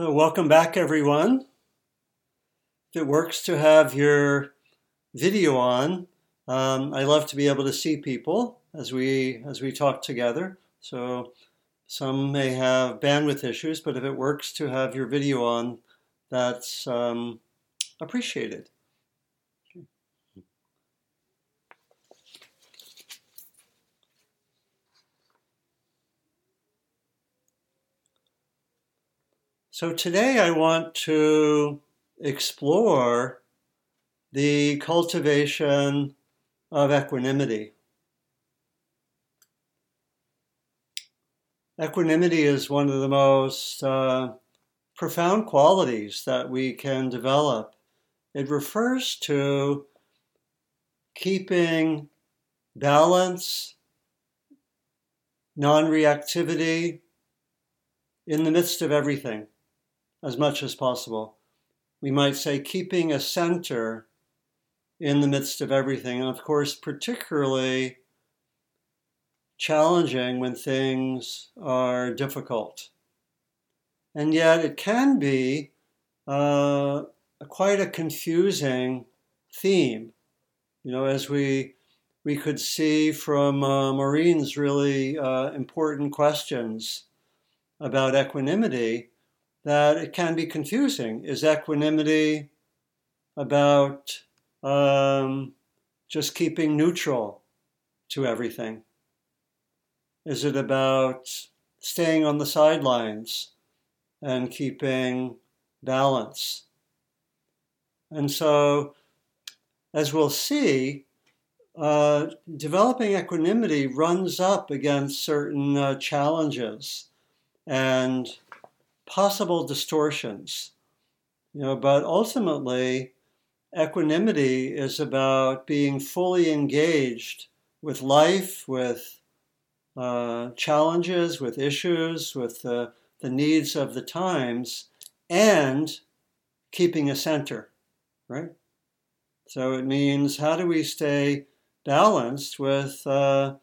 Uh, welcome back, everyone. If it works to have your video on, um, I love to be able to see people as we as we talk together. So some may have bandwidth issues, but if it works to have your video on, that's um, appreciated. So today I want to explore the cultivation of equanimity. Equanimity is one of the most uh, profound qualities that we can develop. It refers to keeping balance, non reactivity in the midst of everything as much as possible. We might say keeping a center in the midst of everything. And of course, particularly challenging when things are difficult. And yet, it can be uh, quite a confusing theme. You know, as we we could see from uh, Maureen's really uh, important questions about equanimity, that it can be confusing. Is equanimity about um, just keeping neutral to everything? Is it about staying on the sidelines and keeping balance? And so, as we'll see, uh, developing equanimity runs up against certain uh, challenges and possible distortions. You know, but ultimately, equanimity is about being fully engaged with life, with uh, challenges, with issues, with the, the needs of the times, and keeping a center, right? So it means how do we stay balanced with uh,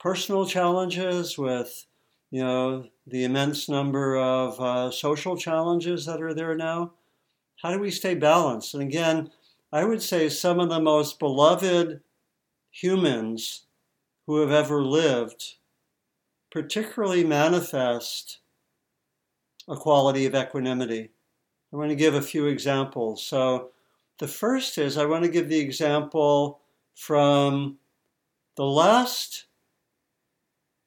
personal challenges, with you know, the immense number of uh, social challenges that are there now. How do we stay balanced? And again, I would say some of the most beloved humans who have ever lived particularly manifest a quality of equanimity. I want to give a few examples. So, the first is I want to give the example from the last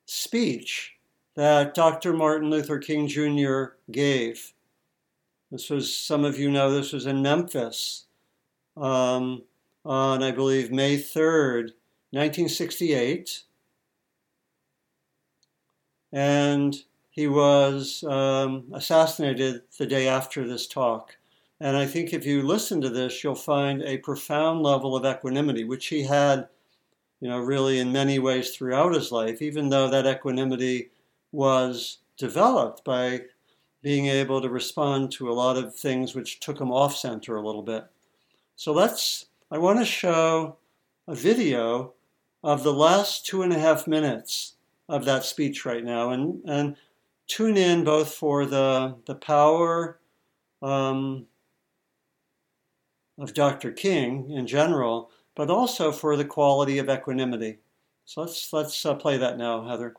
speech that Dr. Martin Luther King Jr. gave. This was, some of you know, this was in Memphis um, on, I believe, May 3rd, 1968. And he was um, assassinated the day after this talk. And I think if you listen to this, you'll find a profound level of equanimity, which he had, you know, really in many ways throughout his life, even though that equanimity was developed by being able to respond to a lot of things which took him off center a little bit. So let's, I want to show a video of the last two and a half minutes of that speech right now and, and tune in both for the, the power um, of Dr. King in general, but also for the quality of equanimity. So let's, let's uh, play that now, Heather.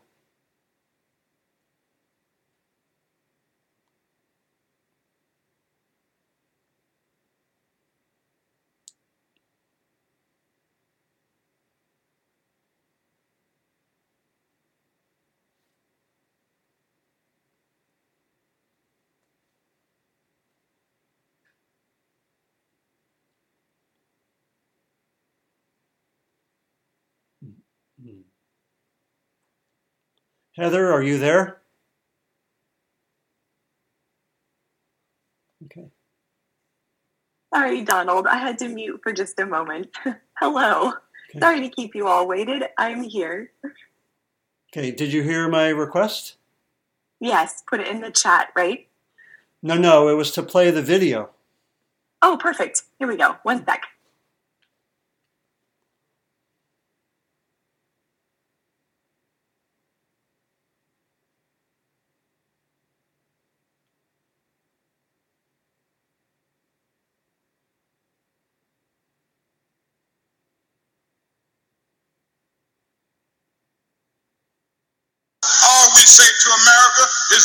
Heather, are you there? Okay. Sorry, Donald. I had to mute for just a moment. Hello. Okay. Sorry to keep you all waited. I'm here. Okay. Did you hear my request? Yes. Put it in the chat, right? No, no. It was to play the video. Oh, perfect. Here we go. One sec. America is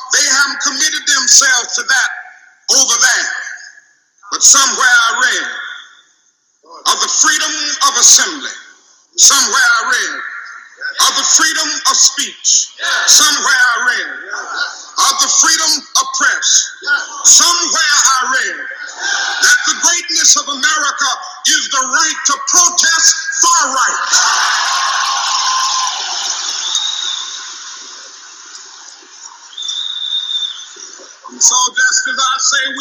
they haven't committed themselves to that over there. But somewhere I read of the freedom of assembly. Somewhere I read of the freedom of speech. Somewhere I read of the freedom of press. Somewhere I read that the greatness of America is the right to protest far right. So just as I say we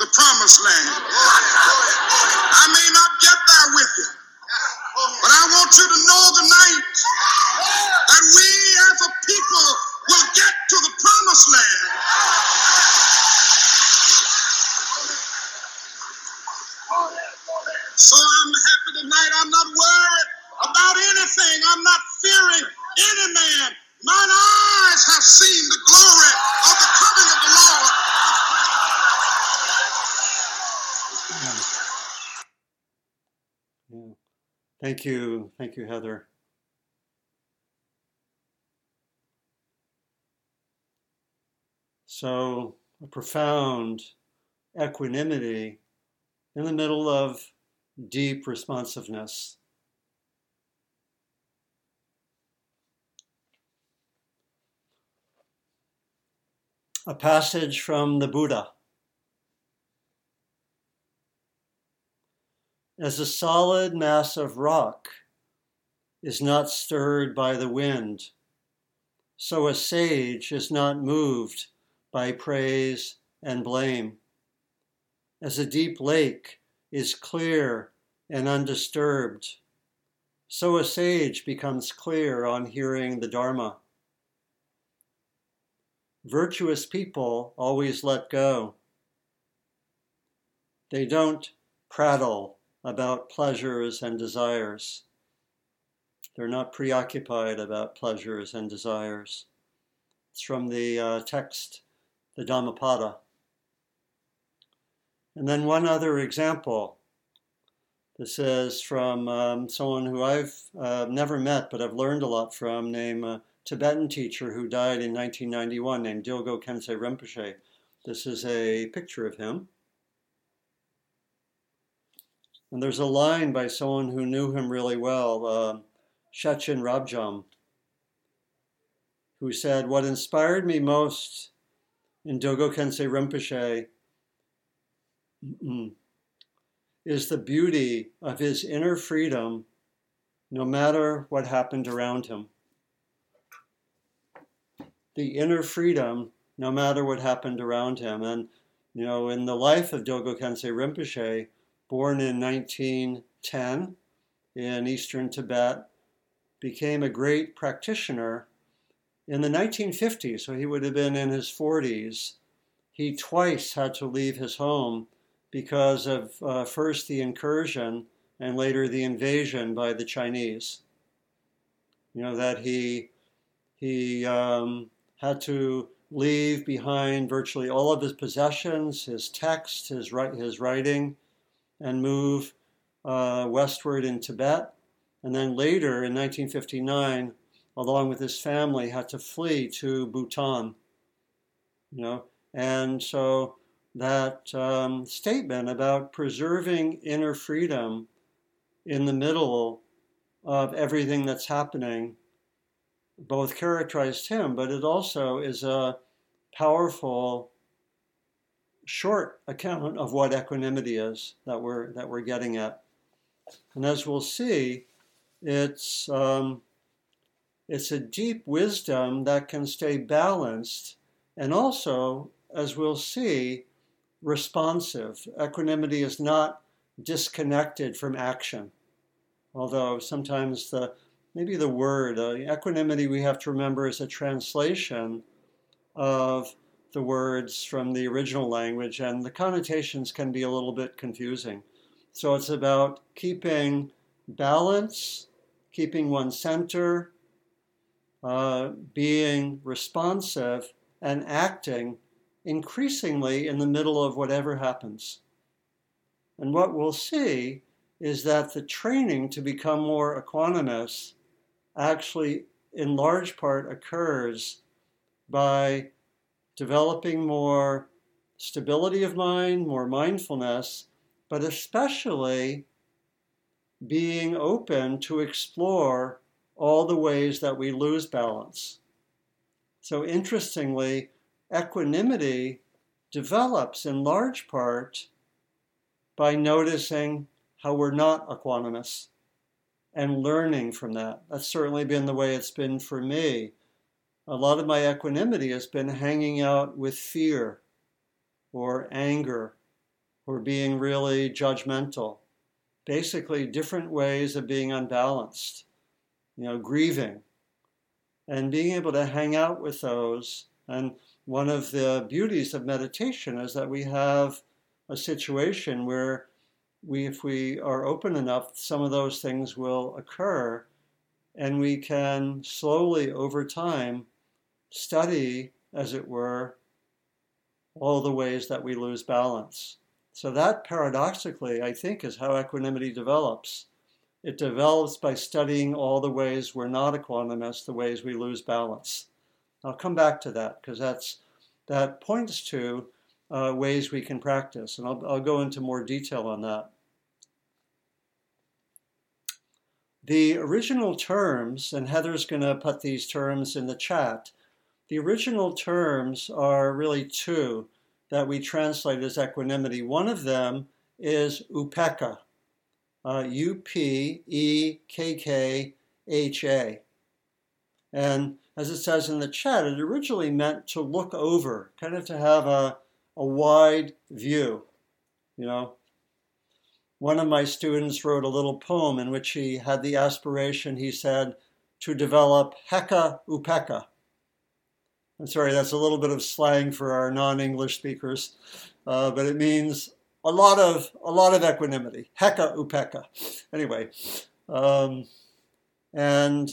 the promised land. I may not get there with you, but I want you to know tonight that we as a people will get to the promised land. So I'm happy tonight. I'm not worried about anything. I'm not fearing any man. Mine eyes have seen the glory of the coming of the Lord. Yeah. Thank you. Thank you, Heather. So, a profound equanimity in the middle of deep responsiveness. A passage from the Buddha. As a solid mass of rock is not stirred by the wind, so a sage is not moved by praise and blame. As a deep lake is clear and undisturbed, so a sage becomes clear on hearing the Dharma. Virtuous people always let go. They don't prattle about pleasures and desires. They're not preoccupied about pleasures and desires. It's from the uh, text, the Dhammapada. And then one other example. This is from um, someone who I've uh, never met, but I've learned a lot from, named a Tibetan teacher who died in 1991, named Dilgo Khyentse Rinpoche. This is a picture of him. And there's a line by someone who knew him really well, uh, Rabjam, who said, What inspired me most in Dilgo Khyentse Rinpoche is the beauty of his inner freedom no matter what happened around him. The inner freedom no matter what happened around him. And, you know, in the life of Dilgo Khyentse Rinpoche, born in 1910 in eastern Tibet, became a great practitioner in the 1950s, so he would have been in his 40s. He twice had to leave his home because of uh, first the incursion and later the invasion by the Chinese. You know that he he um, had to leave behind virtually all of his possessions, his text, his, his writing, and move uh, westward in Tibet. And then later in 1959, along with his family, had to flee to Bhutan. You know, and so that um, statement about preserving inner freedom in the middle of everything that's happening both characterized him, but it also is a powerful short account of what equanimity is that we're that we're getting at. And as we'll see, it's um, it's a deep wisdom that can stay balanced and also, as we'll see, responsive. Equanimity is not disconnected from action. Although sometimes the maybe the word uh, equanimity we have to remember is a translation of the words from the original language, and the connotations can be a little bit confusing. So it's about keeping balance, keeping one center, uh, being responsive, and acting increasingly in the middle of whatever happens. And what we'll see is that the training to become more equanimous actually, in large part, occurs by developing more stability of mind, more mindfulness, but especially being open to explore all the ways that we lose balance. So, interestingly, equanimity develops in large part by noticing how we're not equanimous and learning from that. That's certainly been the way it's been for me. A lot of my equanimity has been hanging out with fear or anger or being really judgmental. Basically, different ways of being unbalanced, you know, grieving, and being able to hang out with those. And one of the beauties of meditation is that we have a situation where we, if we are open enough, some of those things will occur, and we can slowly over time study, as it were, all the ways that we lose balance. So, that paradoxically, I think, is how equanimity develops. It develops by studying all the ways we're not equanimous, the ways we lose balance. I'll come back to that because that's that points to uh, ways we can practice. And I'll, I'll go into more detail on that. The original terms, and Heather's going to put these terms in the chat, the original terms are really two that we translate as equanimity. One of them is upekkha, uh, U P E K K H A. And as it says in the chat, it originally meant to look over, kind of to have a, a wide view. You know, one of my students wrote a little poem in which he had the aspiration, he said, to develop heka upekkha. I'm sorry, that's a little bit of slang for our non-English speakers, uh, but it means a lot of a lot of equanimity. Heka upekkha. Anyway, um, and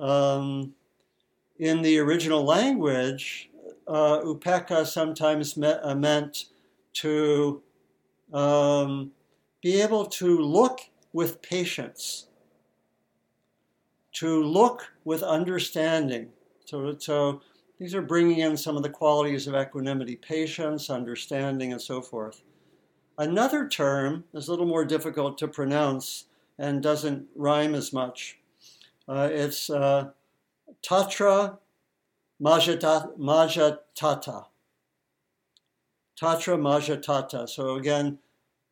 um, in the original language, uh, upekkha sometimes me- uh, meant to um, be able to look with patience, to look with understanding. So, so these are bringing in some of the qualities of equanimity, patience, understanding, and so forth. Another term is a little more difficult to pronounce and doesn't rhyme as much. Uh, it's uh, Tatra Majatata. tatramajjhattata. So again,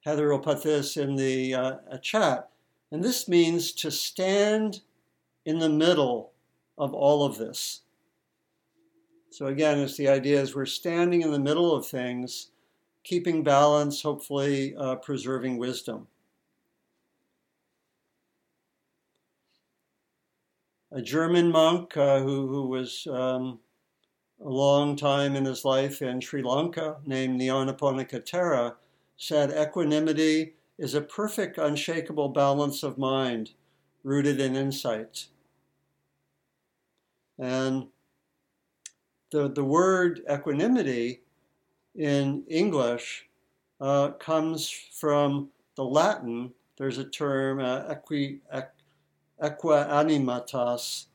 Heather will put this in the uh, chat. And this means to stand in the middle of all of this. So again, it's the idea is we're standing in the middle of things, keeping balance, hopefully uh, preserving wisdom. A German monk uh, who, who was um, a long time in his life in Sri Lanka, named Nyanaponika Thera, said equanimity is a perfect, unshakable balance of mind rooted in insight. And the, the word equanimity in English uh, comes from the Latin. There's a term, uh, equi, aequanimitas,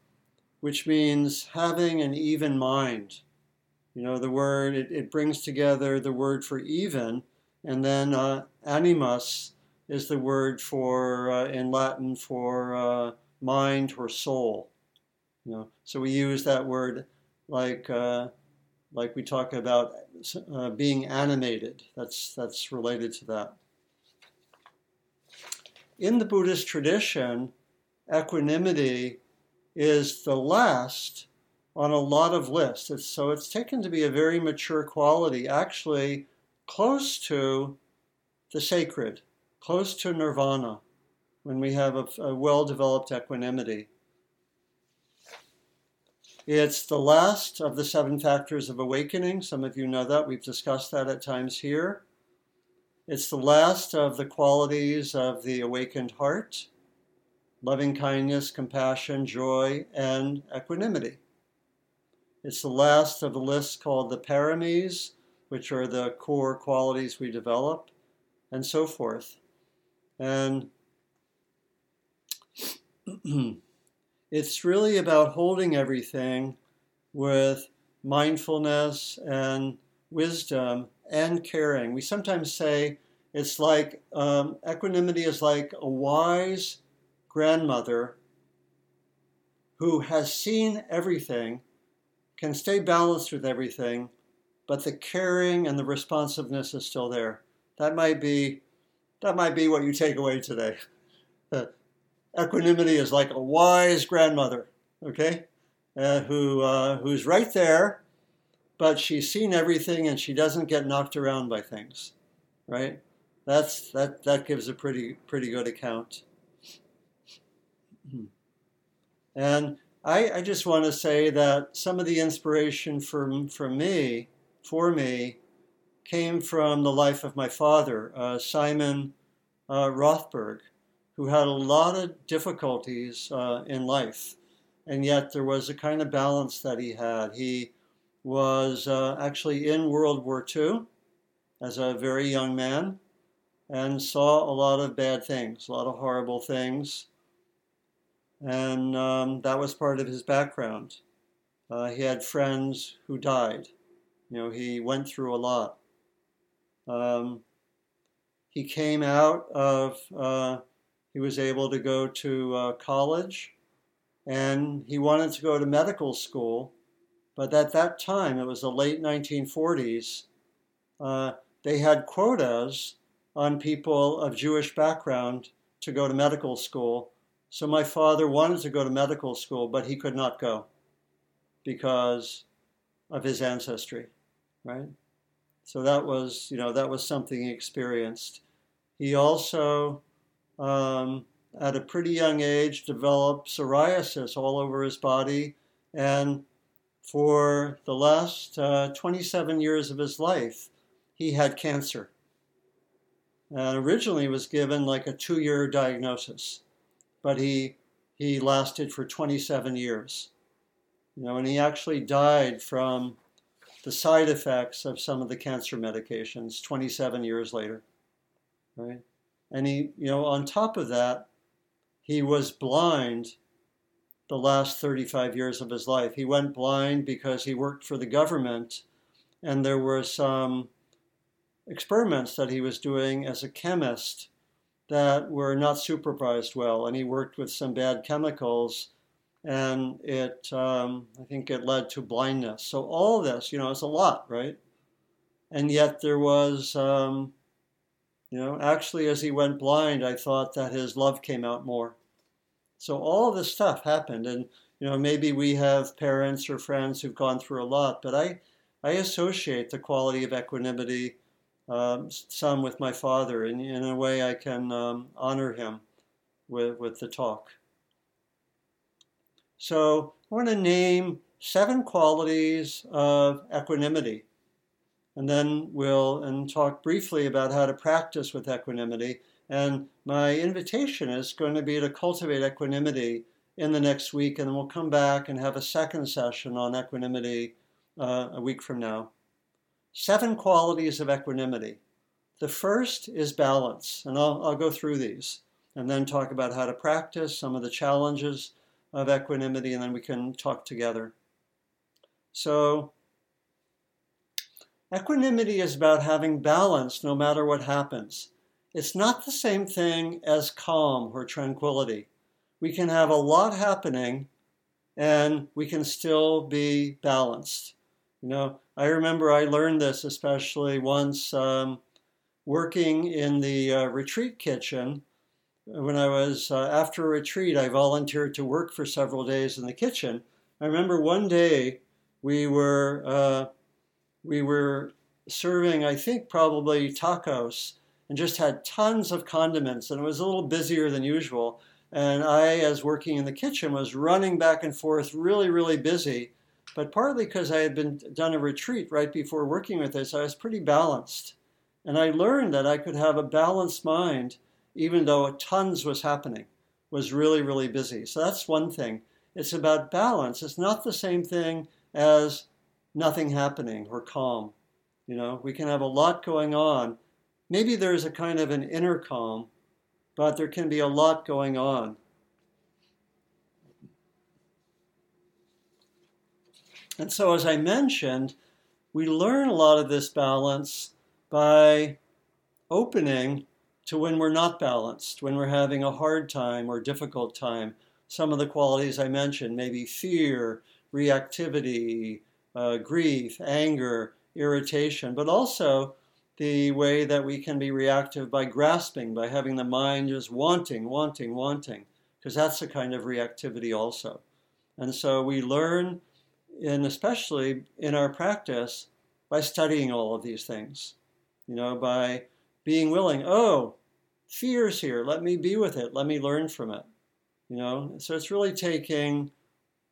which means having an even mind. You know, the word, it, it brings together the word for even, and then uh, animus is the word for, uh, in Latin, for uh, mind or soul. You know, so we use that word like, uh, like we talk about uh, being animated. That's, that's related to that. In the Buddhist tradition, equanimity is the last on a lot of lists. It's, so it's taken to be a very mature quality, actually close to the sacred, close to nirvana, when we have a, a well developed equanimity. It's the last of the seven factors of awakening. Some of you know that. We've discussed that at times here. It's the last of the qualities of the awakened heart loving kindness, compassion, joy, and equanimity. It's the last of the list called the paramis, which are the core qualities we develop, and so forth. And it's really about holding everything with mindfulness and wisdom and caring. We sometimes say it's like um, equanimity is like a wise grandmother who has seen everything, can stay balanced with everything, but the caring and the responsiveness is still there. That might be that might be what you take away today. equanimity is like a wise grandmother, okay, uh, who uh, who's right there, but she's seen everything and she doesn't get knocked around by things, right? That's that that gives a pretty pretty good account. And I, I just want to say that some of the inspiration from, from me, for me, came from the life of my father, uh, Simon uh, Rothberg, who had a lot of difficulties uh, in life. And yet there was a kind of balance that he had. He was uh, actually in World War II as a very young man and saw a lot of bad things, a lot of horrible things and um, that was part of his background. Uh, he had friends who died. You know, he went through a lot. Um, he came out of, uh, he was able to go to uh, college and he wanted to go to medical school. But at that time, it was the late 1940s, uh, they had quotas on people of Jewish background to go to medical school so my father wanted to go to medical school, but he could not go because of his ancestry, right? So that was, you know, that was something he experienced. He also, um, at a pretty young age, developed psoriasis all over his body, and for the last uh, 27 years of his life, he had cancer. And originally was given like a two-year diagnosis but he he lasted for 27 years. You know, and he actually died from the side effects of some of the cancer medications 27 years later. Right? And he, you know, on top of that, he was blind the last 35 years of his life. He went blind because he worked for the government and there were some experiments that he was doing as a chemist that were not supervised well, and he worked with some bad chemicals, and it, um, I think, it led to blindness. So all this, you know, it's a lot, right? And yet there was, um, you know, actually, as he went blind, I thought that his love came out more. So all this stuff happened, and you know, maybe we have parents or friends who've gone through a lot, but I, I associate the quality of equanimity um, some with my father, and in a way I can um, honor him with, with the talk. So I want to name seven qualities of equanimity, and then we'll and talk briefly about how to practice with equanimity. And my invitation is going to be to cultivate equanimity in the next week, and then we'll come back and have a second session on equanimity uh, a week from now. Seven qualities of equanimity. The first is balance, and I'll, I'll go through these and then talk about how to practice some of the challenges of equanimity, and then we can talk together. So, equanimity is about having balance no matter what happens. It's not the same thing as calm or tranquility. We can have a lot happening and we can still be balanced. You know, I remember I learned this especially once um, working in the uh, retreat kitchen. When I was uh, after a retreat, I volunteered to work for several days in the kitchen. I remember one day we were uh, we were serving, I think, probably tacos, and just had tons of condiments, and it was a little busier than usual. And I, as working in the kitchen, was running back and forth, really, really busy. But partly because I had been done a retreat right before working with this, I was pretty balanced. And I learned that I could have a balanced mind even though tons was happening, was really, really busy. So that's one thing. It's about balance. It's not the same thing as nothing happening or calm. You know, we can have a lot going on. Maybe there's a kind of an inner calm, but there can be a lot going on. And so, as I mentioned, we learn a lot of this balance by opening to when we're not balanced, when we're having a hard time or difficult time. Some of the qualities I mentioned, maybe fear, reactivity, uh, grief, anger, irritation, but also the way that we can be reactive by grasping, by having the mind just wanting, wanting, wanting, because that's a kind of reactivity also. And so we learn, and especially in our practice, by studying all of these things, you know, by being willing, oh, fear's here, let me be with it, let me learn from it. You know, so it's really taking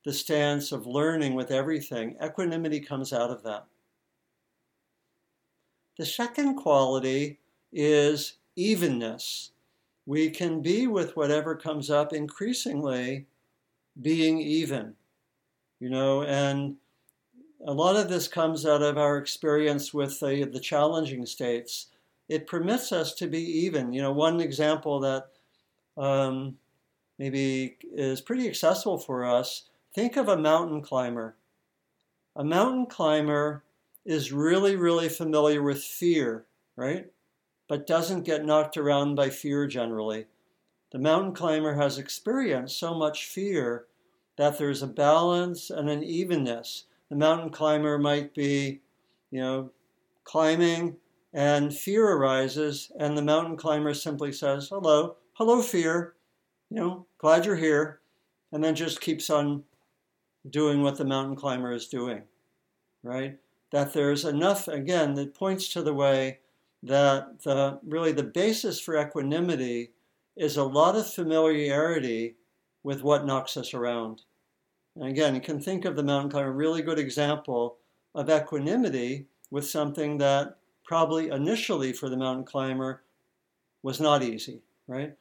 the stance of learning with everything. Equanimity comes out of that. The second quality is evenness. We can be with whatever comes up increasingly being even, you know, and a lot of this comes out of our experience with the, the challenging states. It permits us to be even. You know, one example that um, maybe is pretty accessible for us think of a mountain climber. A mountain climber is really, really familiar with fear, right? But doesn't get knocked around by fear generally. The mountain climber has experienced so much fear that there's a balance and an evenness. The mountain climber might be, you know, climbing and fear arises, and the mountain climber simply says, Hello, hello, fear, you know, glad you're here, and then just keeps on doing what the mountain climber is doing, right? that there's enough, again, that points to the way that the, really the basis for equanimity is a lot of familiarity with what knocks us around. And again, you can think of the mountain climber, a really good example of equanimity with something that probably initially for the mountain climber was not easy, right?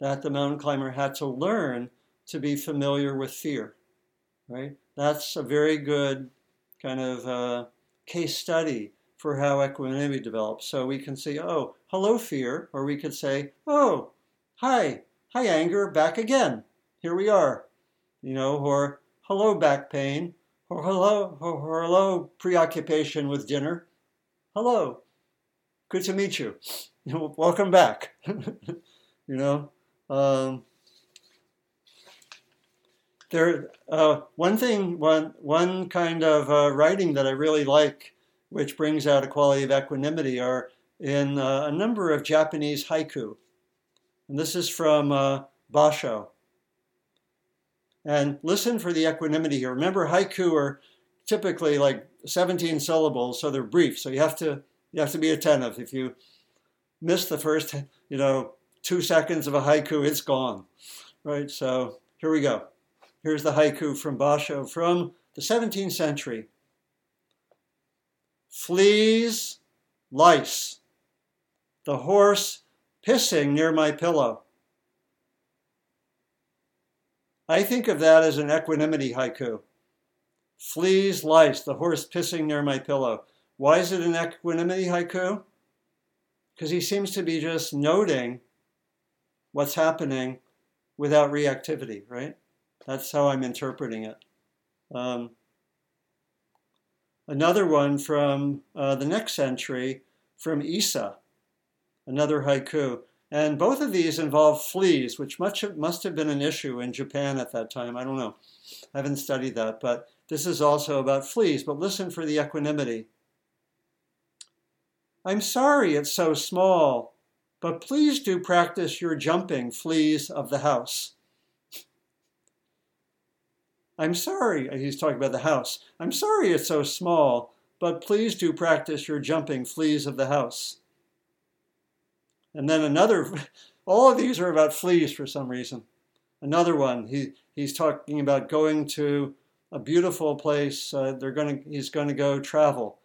That the mountain climber had to learn to be familiar with fear, right? That's a very good kind of uh, case study for how equanimity develops. So we can say, oh, hello, fear, or we could say, oh, hi, hi, anger, back again. Here we are. You know, or hello, back pain, or hello, or hello, preoccupation with dinner. Hello, good to meet you. Welcome back. you know, um, there uh, one thing one one kind of uh, writing that I really like, which brings out a quality of equanimity, are in uh, a number of Japanese haiku, and this is from uh, Basho. And listen for the equanimity here. Remember, haiku are typically like 17 syllables, so they're brief. So you have to you have to be attentive. If you miss the first, you know, two seconds of a haiku, it's gone, right? So here we go. Here's the haiku from Basho from the 17th century. Fleas, lice, the horse pissing near my pillow. I think of that as an equanimity haiku. Fleas, lice, the horse pissing near my pillow. Why is it an equanimity haiku? Because he seems to be just noting what's happening without reactivity, right? That's how I'm interpreting it. Um, another one from uh, the next century from Issa, another haiku. And both of these involve fleas, which much must have been an issue in Japan at that time. I don't know. I haven't studied that, but this is also about fleas. But listen for the equanimity. I'm sorry it's so small, but please do practice your jumping, fleas of the house. I'm sorry, he's talking about the house. I'm sorry it's so small, but please do practice your jumping, fleas of the house. And then another, all of these are about fleas for some reason. Another one, he, he's talking about going to a beautiful place. Uh, they're going to, he's going to go travel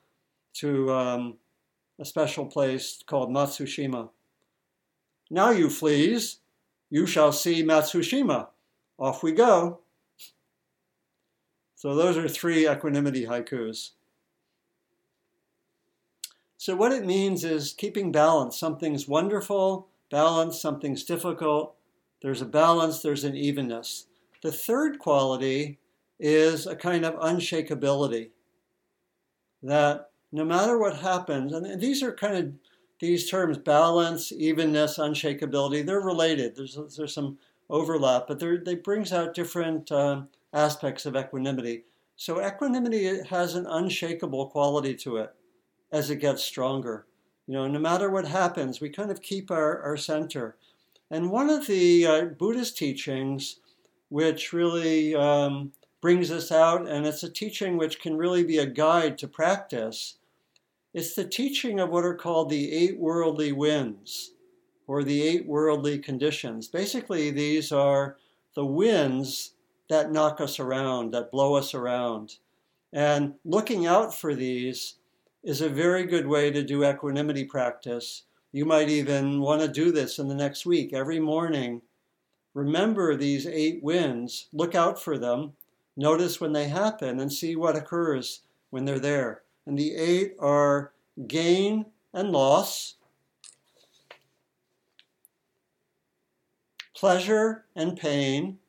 to um, a special place called Matsushima. Now, you fleas, you shall see Matsushima. Off we go. So those are three equanimity haikus. So what it means is keeping balance. Something's wonderful, balance, something's difficult. There's a balance, there's an evenness. The third quality is a kind of unshakability. That no matter what happens, and these are kind of these terms balance, evenness, unshakability, they're related. There's, there's some overlap, but they brings out different uh, aspects of equanimity. So equanimity has an unshakable quality to it as it gets stronger. You know, no matter what happens, we kind of keep our, our center. And one of the uh, Buddhist teachings, which really um, brings us out, and it's a teaching which can really be a guide to practice, it's the teaching of what are called the eight worldly winds, or the eight worldly conditions. Basically, these are the winds that knock us around, that blow us around. And looking out for these is a very good way to do equanimity practice. You might even want to do this in the next week. Every morning, remember these eight winds, look out for them, notice when they happen, and see what occurs when they're there. And the eight are gain and loss, pleasure and pain,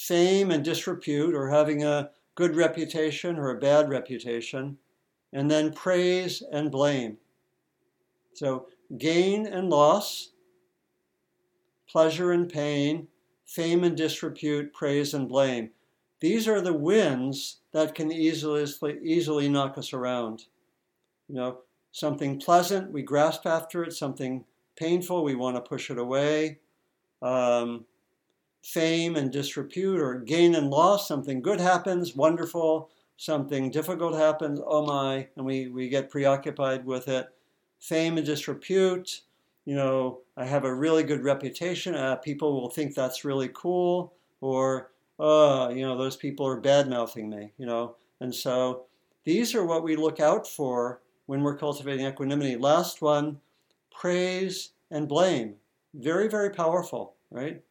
fame and disrepute, or having a good reputation or a bad reputation, and then praise and blame. So, gain and loss, pleasure and pain, fame and disrepute, praise and blame. These are the winds that can easily, easily knock us around. You know, something pleasant, we grasp after it, something painful, we want to push it away. Um, fame and disrepute or gain and loss. Something good happens, wonderful. Something difficult happens, oh my, and we, we get preoccupied with it. Fame and disrepute, you know, I have a really good reputation. Uh, people will think that's really cool, or, uh, you know, those people are bad mouthing me, you know. And so these are what we look out for when we're cultivating equanimity. Last one, praise and blame. Very, very powerful, right?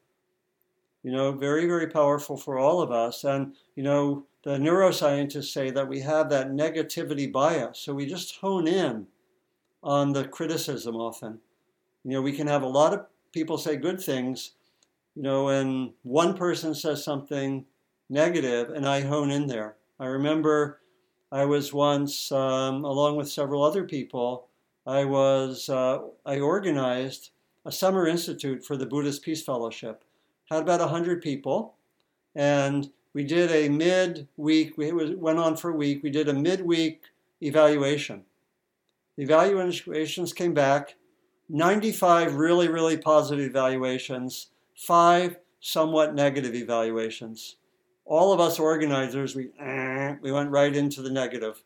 You know, very, very powerful for all of us. And, you know, the neuroscientists say that we have that negativity bias. So we just hone in on the criticism often. You know, we can have a lot of people say good things, you know, and one person says something negative, and I hone in there. I remember I was once, um, along with several other people, I was, uh, I organized a summer institute for the Buddhist Peace Fellowship had about 100 people. And we did a mid-week, we went on for a week, we did a mid-week evaluation. The evaluations came back, 95 really, really positive evaluations, five somewhat negative evaluations. All of us organizers, we, eh, we went right into the negative,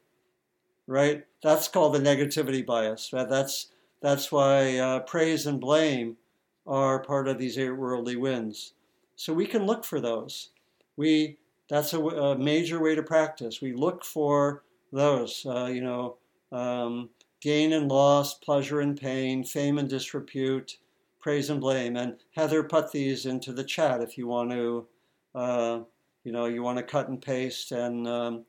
right? That's called the negativity bias. That's, that's why uh, praise and blame are part of these eight worldly winds. So we can look for those. We that's a, a major way to practice. We look for those. Uh, you know, um, gain and loss, pleasure and pain, fame and disrepute, praise and blame. And Heather put these into the chat if you want to uh, you know, you want to cut and paste and um,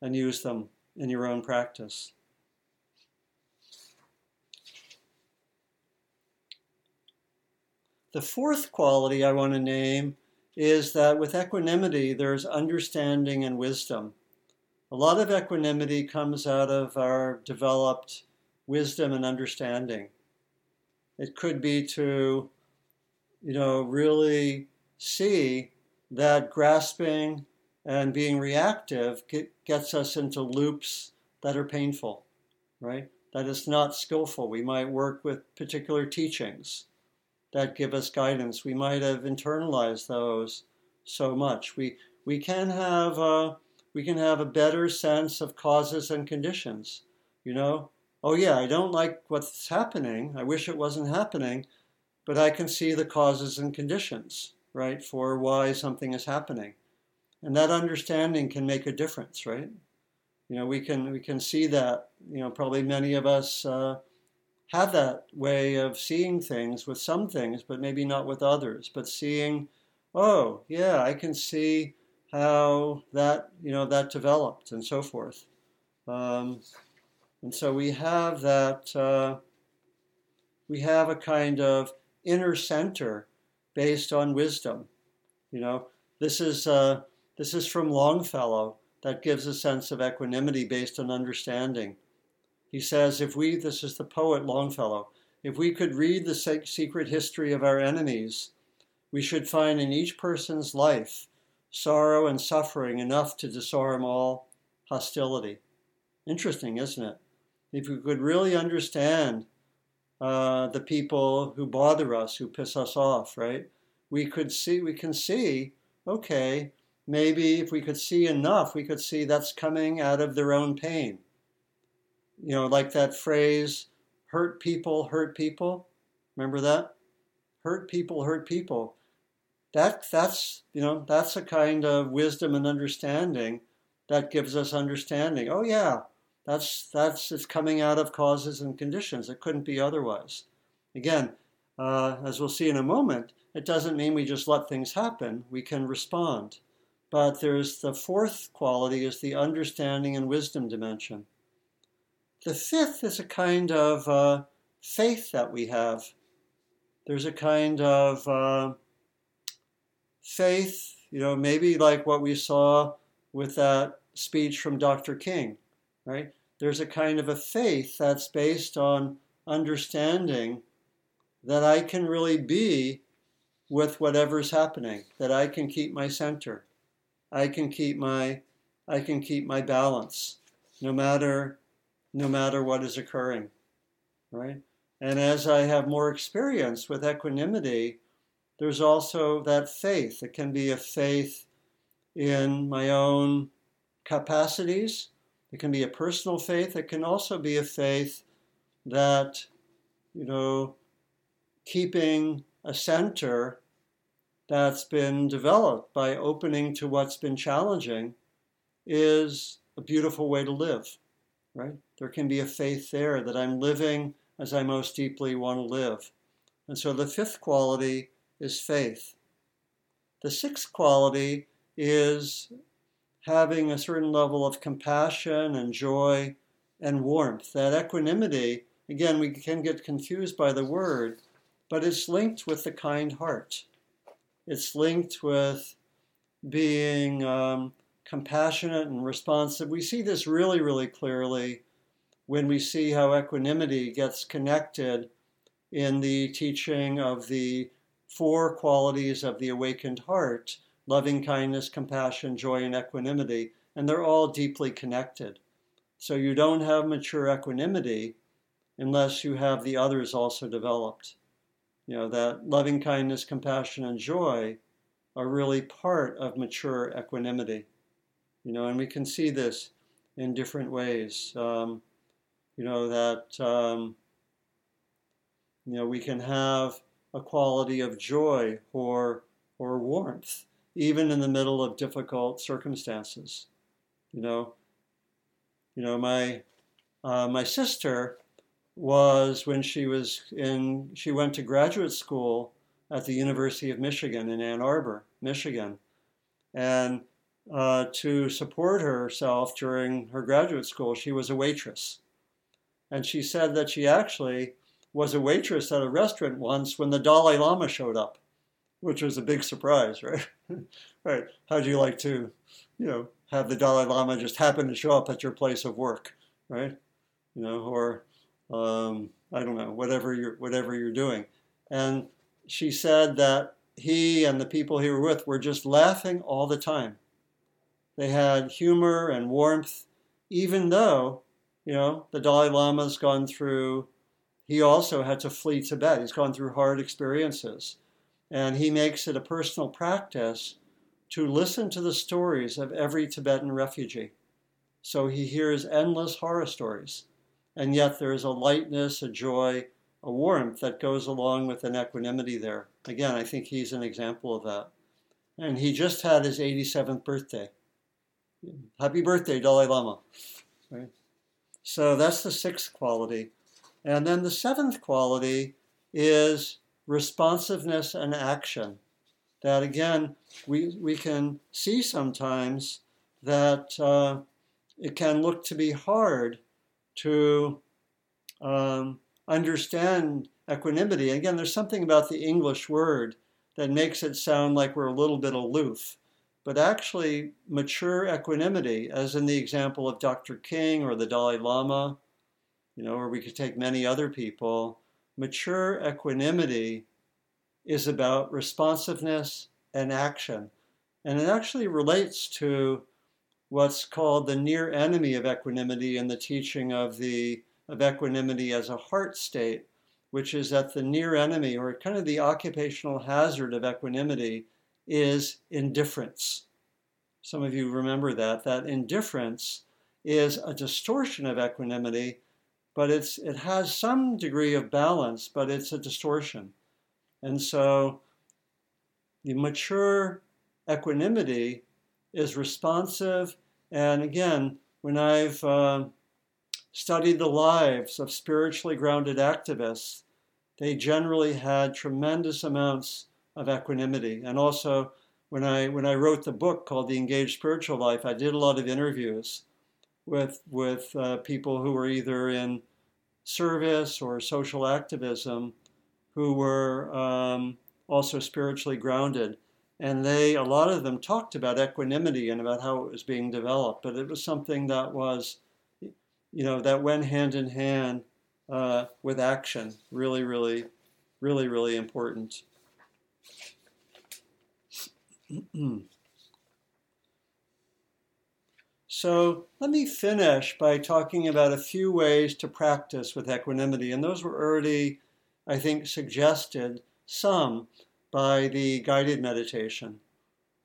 and use them in your own practice. The fourth quality I want to name is that with equanimity, there's understanding and wisdom. A lot of equanimity comes out of our developed wisdom and understanding. It could be to, you know, really see that grasping and being reactive get, gets us into loops that are painful, right? That is not skillful. We might work with particular teachings that give us guidance. We might have internalized those so much. We we can have a, we can have a better sense of causes and conditions. You know, oh yeah, I don't like what's happening. I wish it wasn't happening, but I can see the causes and conditions, right, for why something is happening. And that understanding can make a difference, right? You know, we can we can see that. You know, probably many of us uh, have that way of seeing things with some things, but maybe not with others. But seeing, oh yeah, I can see how that you know that developed and so forth. Um, and so we have that, uh, we have a kind of inner center based on wisdom. You know, this is, uh, this is from Longfellow that gives a sense of equanimity based on understanding. He says, if we, this is the poet Longfellow, if we could read the secret history of our enemies, we should find in each person's life sorrow and suffering enough to disarm all hostility. Interesting, isn't it? if we could really understand uh, the people who bother us, who piss us off, right? We could see, we can see, okay, maybe if we could see enough, we could see that's coming out of their own pain. You know, like that phrase, hurt people, hurt people. Remember that? Hurt people, hurt people. That, that's, you know, that's a kind of wisdom and understanding that gives us understanding. Oh, yeah, that's that's it's coming out of causes and conditions. It couldn't be otherwise. Again, uh, as we'll see in a moment, it doesn't mean we just let things happen. We can respond. But there's the fourth quality is the understanding and wisdom dimension. The fifth is a kind of uh, faith that we have. There's a kind of uh, faith, you know, maybe like what we saw with that speech from Dr. King right? There's a kind of a faith that's based on understanding that I can really be with whatever's happening, that I can keep my center. I can keep my I can keep my balance no matter no matter what is occurring. Right? And as I have more experience with equanimity, there's also that faith. It can be a faith in my own capacities it can be a personal faith. It can also be a faith that, you know, keeping a center that's been developed by opening to what's been challenging is a beautiful way to live, right? There can be a faith there that I'm living as I most deeply want to live. And so the fifth quality is faith. The sixth quality is having a certain level of compassion and joy and warmth. That equanimity, again, we can get confused by the word, but it's linked with the kind heart. It's linked with being um, compassionate and responsive. We see this really, really clearly when we see how equanimity gets connected in the teaching of the four qualities of the awakened heart loving kindness, compassion, joy, and equanimity, and they're all deeply connected. So you don't have mature equanimity unless you have the others also developed. You know, that loving kindness, compassion, and joy are really part of mature equanimity. You know, and we can see this in different ways. Um, you know, that, um, you know, we can have a quality of joy or, or warmth even in the middle of difficult circumstances. You know, you know, my uh, my sister was when she was in she went to graduate school at the University of Michigan in Ann Arbor, Michigan, and uh, to support herself during her graduate school, she was a waitress. And she said that she actually was a waitress at a restaurant once when the Dalai Lama showed up, which was a big surprise, right? right. How'd you like to, you know, have the Dalai Lama just happen to show up at your place of work, right? You know, or um, I don't know, whatever you're whatever you're doing. And she said that he and the people he were with were just laughing all the time. They had humor and warmth, even though, you know, the Dalai Lama's gone through, he also had to flee Tibet. He's gone through hard experiences. And he makes it a personal practice to listen to the stories of every Tibetan refugee. So he hears endless horror stories. And yet there is a lightness, a joy, a warmth that goes along with an equanimity there. Again, I think he's an example of that. And he just had his 87th birthday. Happy birthday, Dalai Lama. Right? So that's the sixth quality. And then the seventh quality is responsiveness and action. That again, we, we can see sometimes that uh, it can look to be hard to um, understand equanimity. Again, there's something about the English word that makes it sound like we're a little bit aloof. But actually, mature equanimity, as in the example of Dr. King or the Dalai Lama, you know, or we could take many other people, mature equanimity is about responsiveness and action. And it actually relates to what's called the near enemy of equanimity in the teaching of the of equanimity as a heart state, which is that the near enemy or kind of the occupational hazard of equanimity is indifference. Some of you remember that that indifference is a distortion of equanimity, but it's it has some degree of balance, but it's a distortion. And so the mature equanimity is responsive. And again, when I've uh, studied the lives of spiritually grounded activists, they generally had tremendous amounts of equanimity. And also, when I when I wrote the book called The Engaged Spiritual Life, I did a lot of interviews with with uh, people who were either in service or social activism, who were um, also spiritually grounded. And they, a lot of them talked about equanimity and about how it was being developed, but it was something that was, you know, that went hand in hand uh, with action. Really, really, really, really important. So let me finish by talking about a few ways to practice with equanimity. And those were already, I think, suggested some by the guided meditation.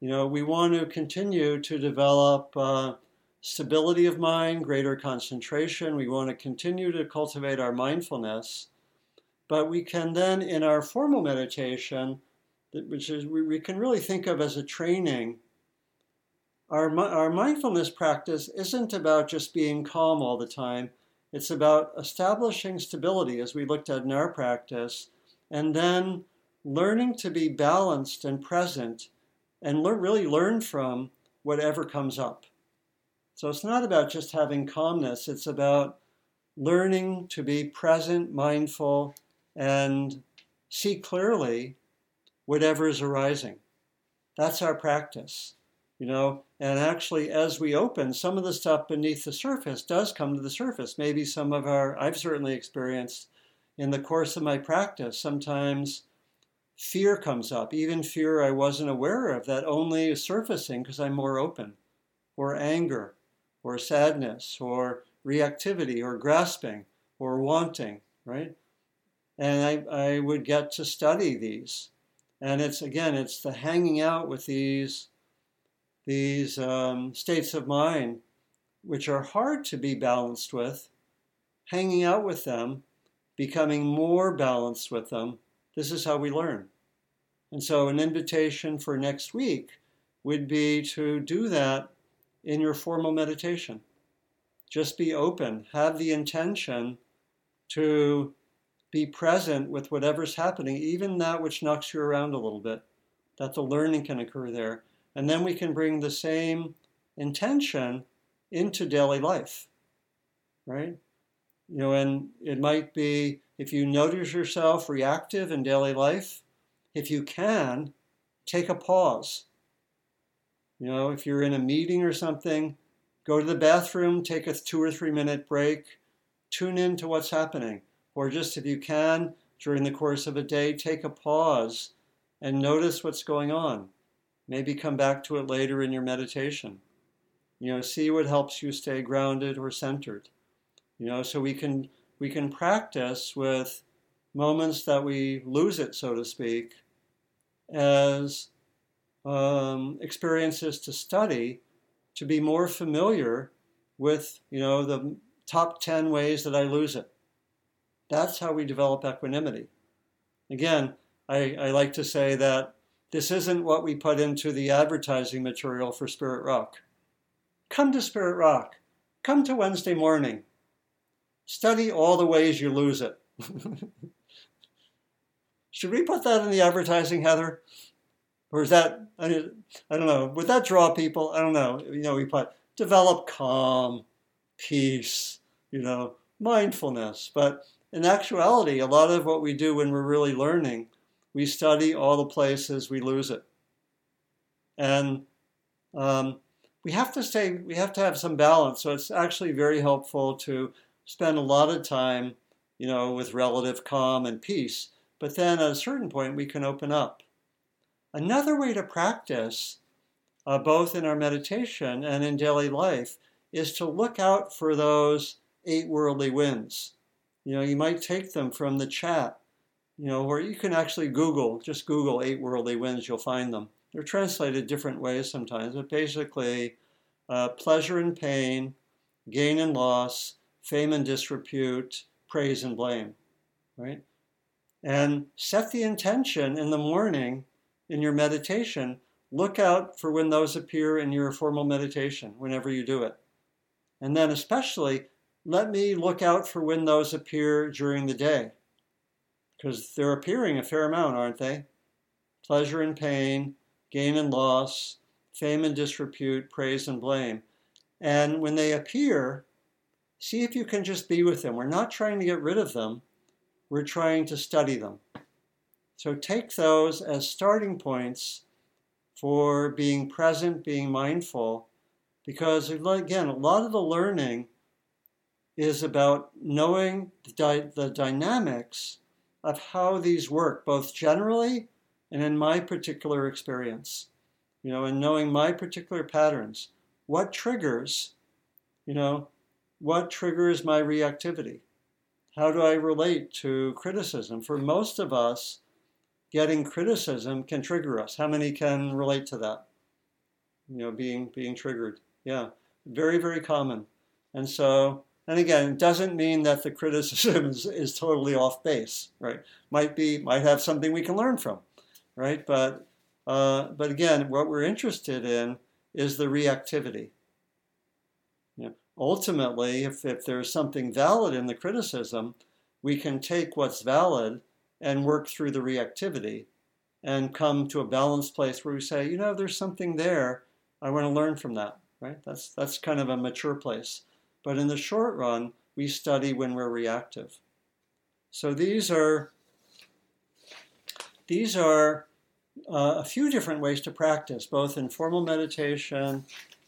You know, we want to continue to develop uh, stability of mind, greater concentration. We want to continue to cultivate our mindfulness. But we can then, in our formal meditation, which is we, we can really think of as a training, our, our mindfulness practice isn't about just being calm all the time. It's about establishing stability, as we looked at in our practice, and then learning to be balanced and present and really learn from whatever comes up. So it's not about just having calmness, it's about learning to be present, mindful, and see clearly whatever is arising. That's our practice, you know. And actually, as we open, some of the stuff beneath the surface does come to the surface. Maybe some of our, I've certainly experienced in the course of my practice, sometimes fear comes up, even fear I wasn't aware of that only is surfacing because I'm more open, or anger, or sadness, or reactivity, or grasping, or wanting, right? And I, I would get to study these. And it's again, it's the hanging out with these, these um, states of mind, which are hard to be balanced with, hanging out with them, becoming more balanced with them, this is how we learn. And so, an invitation for next week would be to do that in your formal meditation. Just be open, have the intention to be present with whatever's happening, even that which knocks you around a little bit, that the learning can occur there. And then we can bring the same intention into daily life, right? You know, and it might be if you notice yourself reactive in daily life, if you can, take a pause. You know, if you're in a meeting or something, go to the bathroom, take a two or three minute break, tune in to what's happening. Or just if you can, during the course of a day, take a pause and notice what's going on. Maybe come back to it later in your meditation. You know, see what helps you stay grounded or centered. You know, so we can we can practice with moments that we lose it, so to speak, as um, experiences to study to be more familiar with, you know, the top 10 ways that I lose it. That's how we develop equanimity. Again, I, I like to say that this isn't what we put into the advertising material for Spirit Rock. Come to Spirit Rock. Come to Wednesday morning. Study all the ways you lose it. Should we put that in the advertising, Heather? Or is that, I, don't know, would that draw people? I don't know. You know, we put develop calm, peace, you know, mindfulness. But in actuality, a lot of what we do when we're really learning, we study all the places we lose it. And um, we have to stay, we have to have some balance. So it's actually very helpful to spend a lot of time, you know, with relative calm and peace. But then at a certain point, we can open up. Another way to practice, uh, both in our meditation and in daily life, is to look out for those eight worldly winds. You know, you might take them from the chat, you know, or you can actually Google, just Google eight worldly winds, you'll find them. They're translated different ways sometimes, but basically, uh, pleasure and pain, gain and loss, fame and disrepute, praise and blame, right? And set the intention in the morning in your meditation. Look out for when those appear in your formal meditation, whenever you do it. And then, especially, let me look out for when those appear during the day. Because they're appearing a fair amount, aren't they? Pleasure and pain, gain and loss, fame and disrepute, praise and blame. And when they appear, see if you can just be with them. We're not trying to get rid of them, we're trying to study them. So take those as starting points for being present, being mindful, because again, a lot of the learning is about knowing the, the dynamics of how these work, both generally and in my particular experience. You know, and knowing my particular patterns. What triggers, you know, what triggers my reactivity? How do I relate to criticism? For most of us, getting criticism can trigger us. How many can relate to that? You know, being being triggered. Yeah, very very common. And so and again, it doesn't mean that the criticism is, is totally off base, right? Might be, might have something we can learn from, right? But, uh, but again, what we're interested in is the reactivity. Ultimately, if, if there's something valid in the criticism, we can take what's valid and work through the reactivity and come to a balanced place where we say, you know, there's something there. I want to learn from that, right? That's, that's kind of a mature place. But in the short run, we study when we're reactive. So these are these are uh, a few different ways to practice, both in formal meditation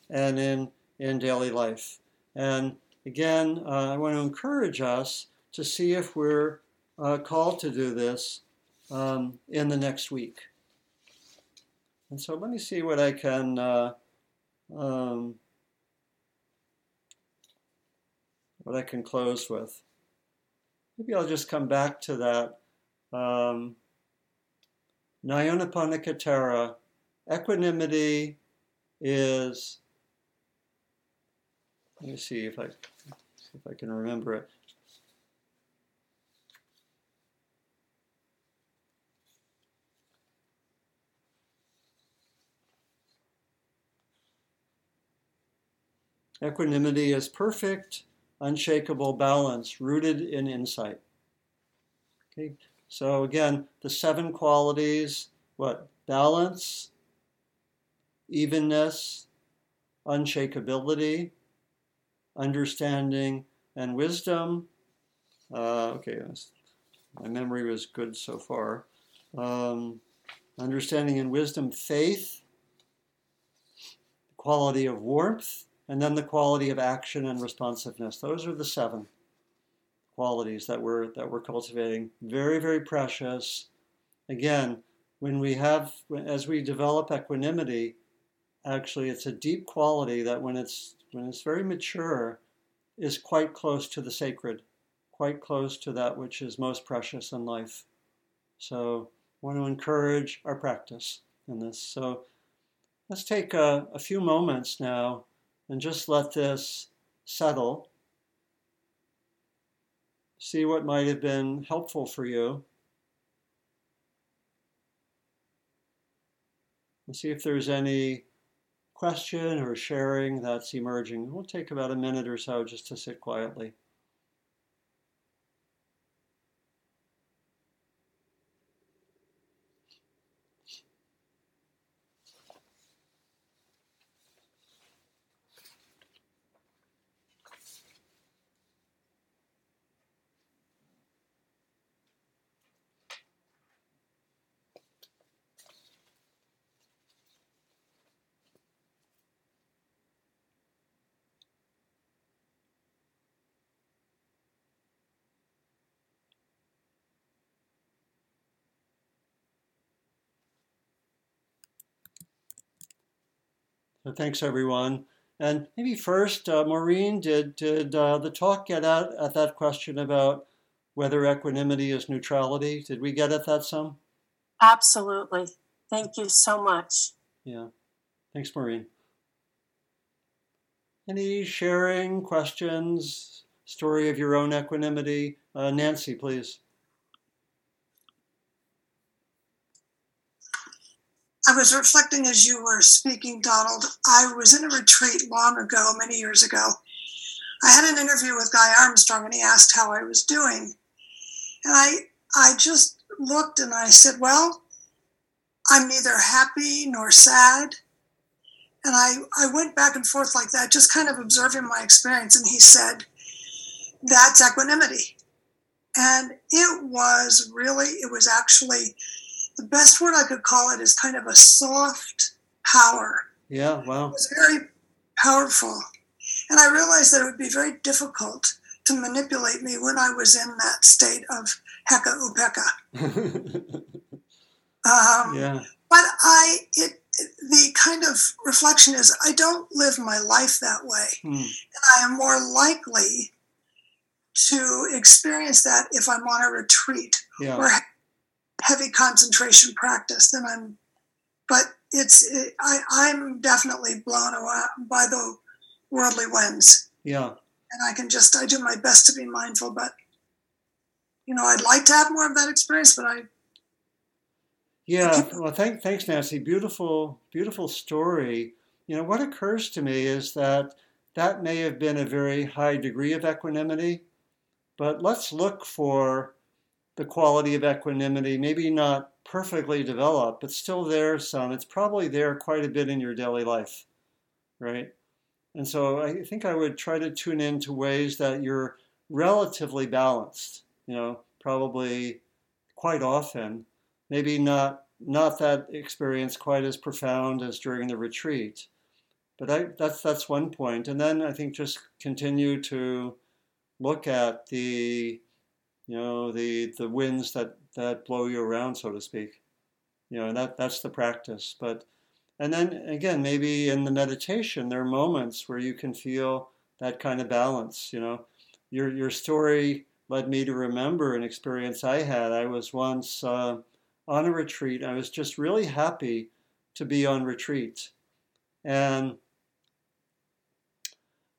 and in, in daily life. And again, uh, I want to encourage us to see if we're uh, called to do this um, in the next week. And so let me see what I can uh, um, what I can close with. Maybe I'll just come back to that. Um, Nyanaponika equanimity is, let me see if I, see if I can remember it. Equanimity is perfect unshakable balance rooted in insight. Okay, so again, the seven qualities what? Balance, evenness, unshakability, understanding, and wisdom. Uh, okay, my memory was good so far. Um, understanding and wisdom, faith, quality of warmth, and then the quality of action and responsiveness. Those are the seven qualities that we're that we're cultivating. Very, very precious. Again, when we have as we develop equanimity, actually it's a deep quality that when it's when it's very mature is quite close to the sacred, quite close to that which is most precious in life. So I want to encourage our practice in this. So let's take a, a few moments now and just let this settle. See what might have been helpful for you. And see if there's any question or sharing that's emerging. We'll take about a minute or so just to sit quietly. Thanks, everyone. And maybe first, uh, Maureen, did, did uh, the talk get at, at that question about whether equanimity is neutrality? Did we get at that some? Absolutely. Thank you so much. Yeah. Thanks, Maureen. Any sharing, questions, story of your own equanimity? Uh, Nancy, please. I was reflecting as you were speaking, Donald. I was in a retreat long ago, many years ago. I had an interview with Guy Armstrong and he asked how I was doing. And I I just looked and I said, Well, I'm neither happy nor sad. And I, I went back and forth like that, just kind of observing my experience. And he said, That's equanimity. And it was really, it was actually the best word I could call it is kind of a soft power. Yeah, wow. It was very powerful. And I realized that it would be very difficult to manipulate me when I was in that state of heka upekkha. um, yeah. But I, it, the kind of reflection is I don't live my life that way. Hmm. And I am more likely to experience that if I'm on a retreat Yeah. or heavy concentration practice then i'm but it's it, I, i'm definitely blown away by the worldly winds Yeah. and i can just i do my best to be mindful but you know i'd like to have more of that experience but i Yeah, well, thank, thanks, Nancy. Beautiful, beautiful story. You know, what occurs to me is that that may have been a very high degree of equanimity, but let's look for the quality of equanimity, maybe not perfectly developed, but still there some. It's probably there quite a bit in your daily life, right? And so I think I would try to tune into ways that you're relatively balanced, you know, probably quite often maybe not not that experience quite as profound as during the retreat but I, that's that's one point and then i think just continue to look at the you know the the winds that that blow you around so to speak you know and that that's the practice but and then again maybe in the meditation there are moments where you can feel that kind of balance you know your your story led me to remember an experience i had i was once uh, on a retreat. I was just really happy to be on retreat. And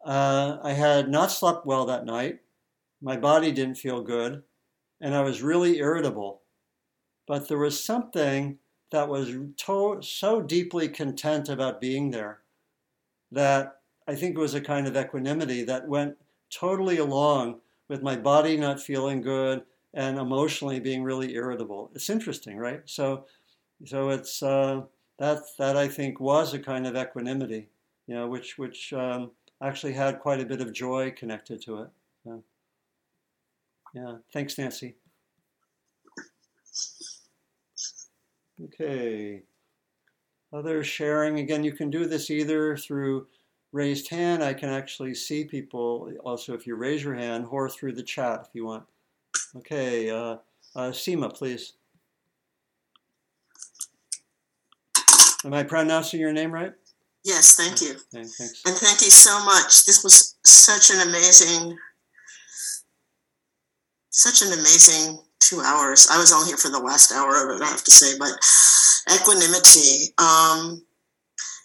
uh, I had not slept well that night. My body didn't feel good. And I was really irritable. But there was something that was to- so deeply content about being there that I think it was a kind of equanimity that went totally along with my body not feeling good and emotionally being really irritable. It's interesting, right? So, so it's uh, that that I think was a kind of equanimity, you know, which which um, actually had quite a bit of joy connected to it. Yeah. Thanks, Nancy. Okay. Other sharing again. You can do this either through raised hand. I can actually see people also if you raise your hand, or through the chat if you want. Okay. Uh, uh, Seema, please. Am I pronouncing your name right? Yes, thank you. Okay. And thank you so much. This was such an amazing, such an amazing two hours. I was only here for the last hour of it, I have to say, but equanimity. Um,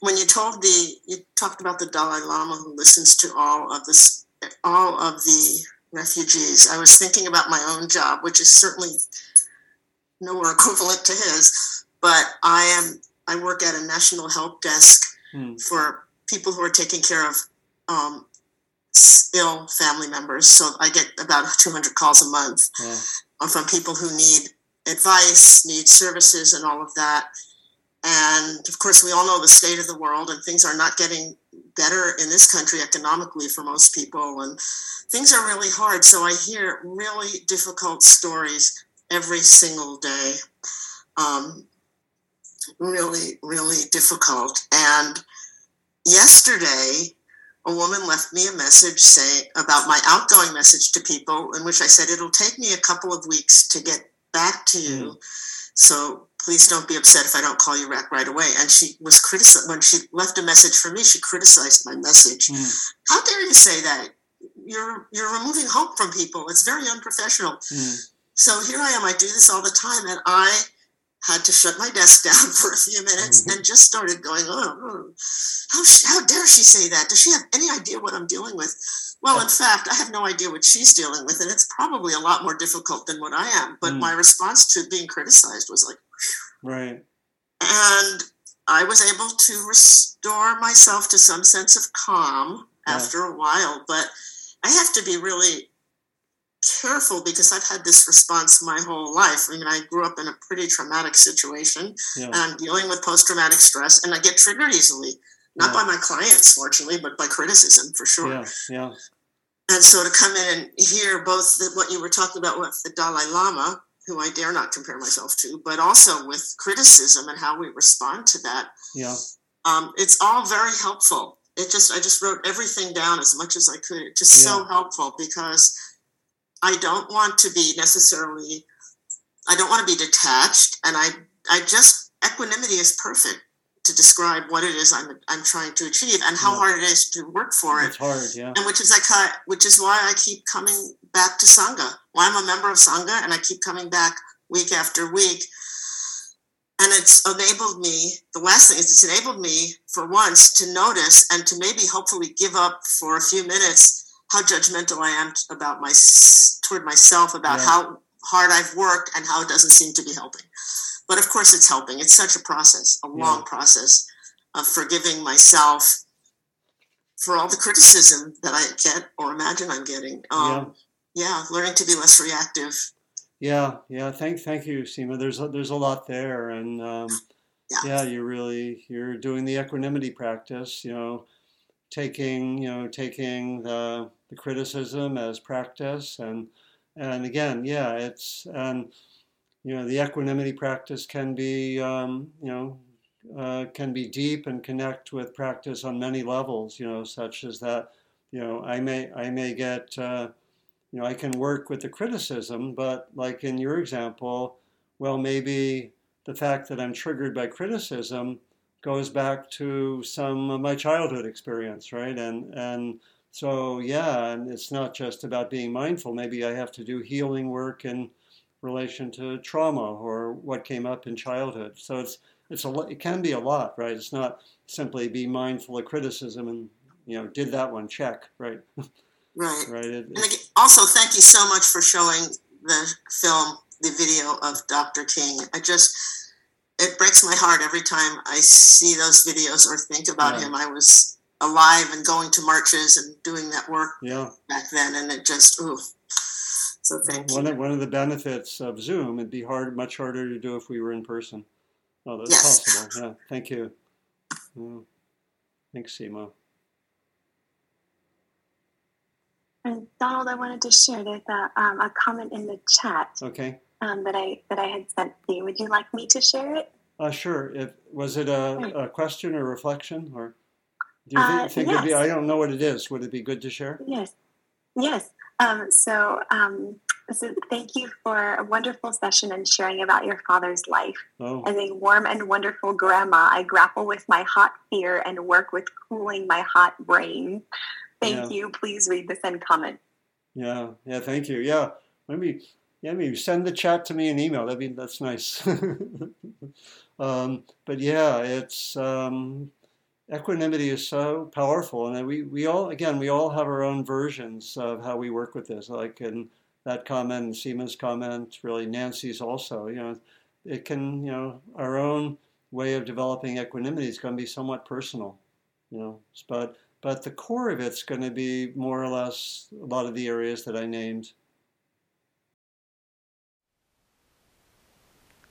when you told the, you talked about the Dalai Lama who listens to all of this, all of the refugees. I was thinking about my own job, which is certainly nowhere equivalent to his, but I am I work at a national help desk Hmm. for people who are taking care of um, ill family members. So I get about 200 calls a month Yeah. uh, from people who need advice, need services, and all of that. And of course, we all know the state of the world, and things are not getting better in this country economically for most people, and things are really hard. So I hear really difficult stories every single day. Um, really, really difficult. And yesterday, a woman left me a message saying about my outgoing message to people, in which I said, It'll take me a couple of weeks to get back to you. So please don't be upset if I don't call you back right away. And she was criticized when she left a message for me, she criticized my message. Hmm. How dare you say that? You're you're removing hope from people. It's very unprofessional. Hmm. So here I am. I do this all the time, and I had to shut my desk down for a few minutes Mhm. and just started going, oh, oh, how, how dare she say that? Does she have any idea what I'm dealing with? Well, in fact, I have no idea what she's dealing with, and it's probably a lot more difficult than what I am. But Mm. my response to being criticized was like, Right. and I was able to restore myself to some sense of calm Yeah. after a while. But I have to be really careful because I've had this response my whole life. I mean, I grew up in a pretty traumatic situation Yeah. and I'm dealing with post traumatic stress, and I get triggered easily. Not Yeah. by my clients, fortunately, but by criticism for sure. Yeah. Yeah. And so to come in and hear both the, what you were talking about with the Dalai Lama, who I dare not compare myself to, but also with criticism and how we respond to that, Yeah. um, it's all very helpful. It just I just wrote everything down as much as I could. It's just so helpful because I don't want to be necessarily I don't want to be detached and I I just equanimity is perfect to describe what it is I'm I'm trying to achieve and how Yeah. hard it is to work for it It's hard. Yeah. and which is I ca- which is why I keep coming back to Sangha. Why I'm a member of Sangha, and I keep coming back week after week. And it's enabled me. The last thing is it's enabled me for once to notice and to maybe hopefully give up for a few minutes how judgmental I am about my toward myself about Yeah. how hard I've worked and how it doesn't seem to be helping. But of course, it's helping. It's such a process, a long process of forgiving myself for all the criticism that I get or imagine I'm getting. Um, yeah. learning to be less reactive. Yeah, yeah. Thank, thank you, Seema. There's a, there's a lot there, and um, Yeah. yeah, you're really you're doing the equanimity practice. You know, taking you know taking the the criticism as practice, and and again, yeah, it's and you know the equanimity practice can be um, you know uh, can be deep and connect with practice on many levels. You know, such as that. You know, I may I may get. Uh, you know, I can work with the criticism, but like in your example, well, maybe the fact that I'm triggered by criticism goes back to some of my childhood experience, right? And and so yeah, and it's not just about being mindful. Maybe I have to do healing work in relation to trauma or what came up in childhood. So it's it's a it can be a lot, right? It's not simply be mindful of criticism and you know did that one check, right? Right. right. It, also, thank you so much for showing the film, the video of Dr. King. I just, it breaks my heart every time I see those videos or think about Yeah. him. I was alive and going to marches and doing that work yeah. back then, and it just, ooh. So thank One you. of, one of the benefits of Zoom, it'd be hard, much harder to do if we were in person. Oh, that's Yes. possible. Yeah, thank you. Mm. Thanks, Seema. And Donald, I wanted to share there's a, um, a comment in the chat Okay. Um, that I that I had sent to you. Would you like me to share it? Uh, sure. If was it a, a question or reflection, or do you think, Uh, think it'd be? I don't know what it is. Would it be good to share? Yes, yes. Um, so, um, so thank you for a wonderful session and sharing about your father's life. Oh, As a warm and wonderful grandma, I grapple with my hot fear and work with cooling my hot brain. Thank Yeah. you. Please read this and comment. yeah, yeah. Thank you. Yeah, maybe. Yeah, maybe send the chat to me an email. That'd be that's nice. um, but yeah, it's um, equanimity is so powerful, and we we all again we all have our own versions of how we work with this. Like in that comment, and Seema's comment, really Nancy's also. You know, it can you know our own way of developing equanimity is going to be somewhat personal. You know, but but the core of it's going to be more or less a lot of the areas that I named.